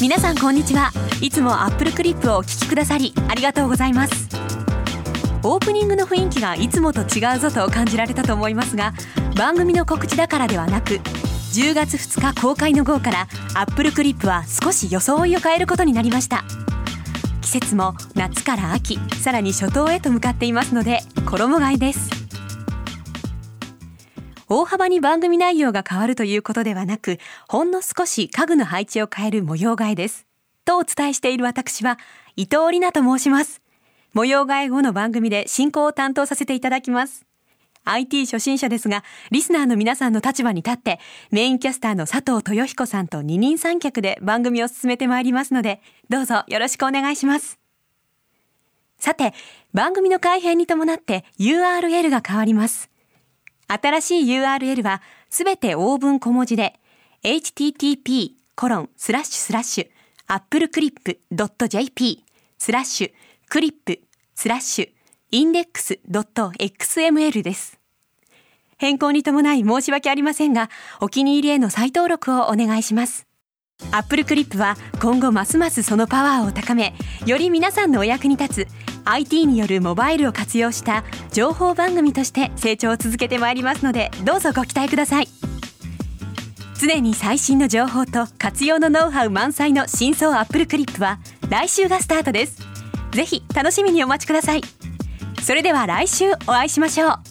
皆さんこんにちは。いつもアップルクリップをお聞きくださりありがとうございます。オープニングの雰囲気がいつもと違うぞと感じられたと思いますが番組の告知だからではなく10月2日公開の号からアップルクリップは少し装いを変えることになりました。季節も夏から秋さらに初冬へと向かっていますので衣替えです。大幅に番組内容が変わるということではなく、ほんの少し家具の配置を変える模様替えです。とお伝えしている私は、伊藤里奈と申します。模様替え後の番組で進行を担当させていただきます。IT 初心者ですが、リスナーの皆さんの立場に立って、メインキャスターの佐藤豊彦さんと二人三脚で番組を進めてまいりますので、どうぞよろしくお願いします。さて、番組の改編に伴って URL が変わります。新しい URL はすべてオーブン小文字で http コロンスラッシュスラッシュ appleclip.jp スラッシュクリップスラッシュインデックス .xml です。変更に伴い申し訳ありませんが、お気に入りへの再登録をお願いします。アップルクリップは今後ますますそのパワーを高め、より皆さんのお役に立つ IT によるモバイルを活用した情報番組として成長を続けてまいりますのでどうぞご期待ください。常に最新の情報と活用のノウハウ満載の真相アップルクリップは来週がスタートです。ぜひ楽しみにお待ちください。それでは来週お会いしましょう。